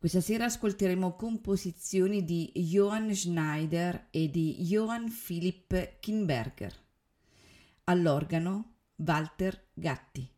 Questa sera ascolteremo composizioni di Johann Schneider e di Johann Philipp Kinberger. All'organo Walter Gatti.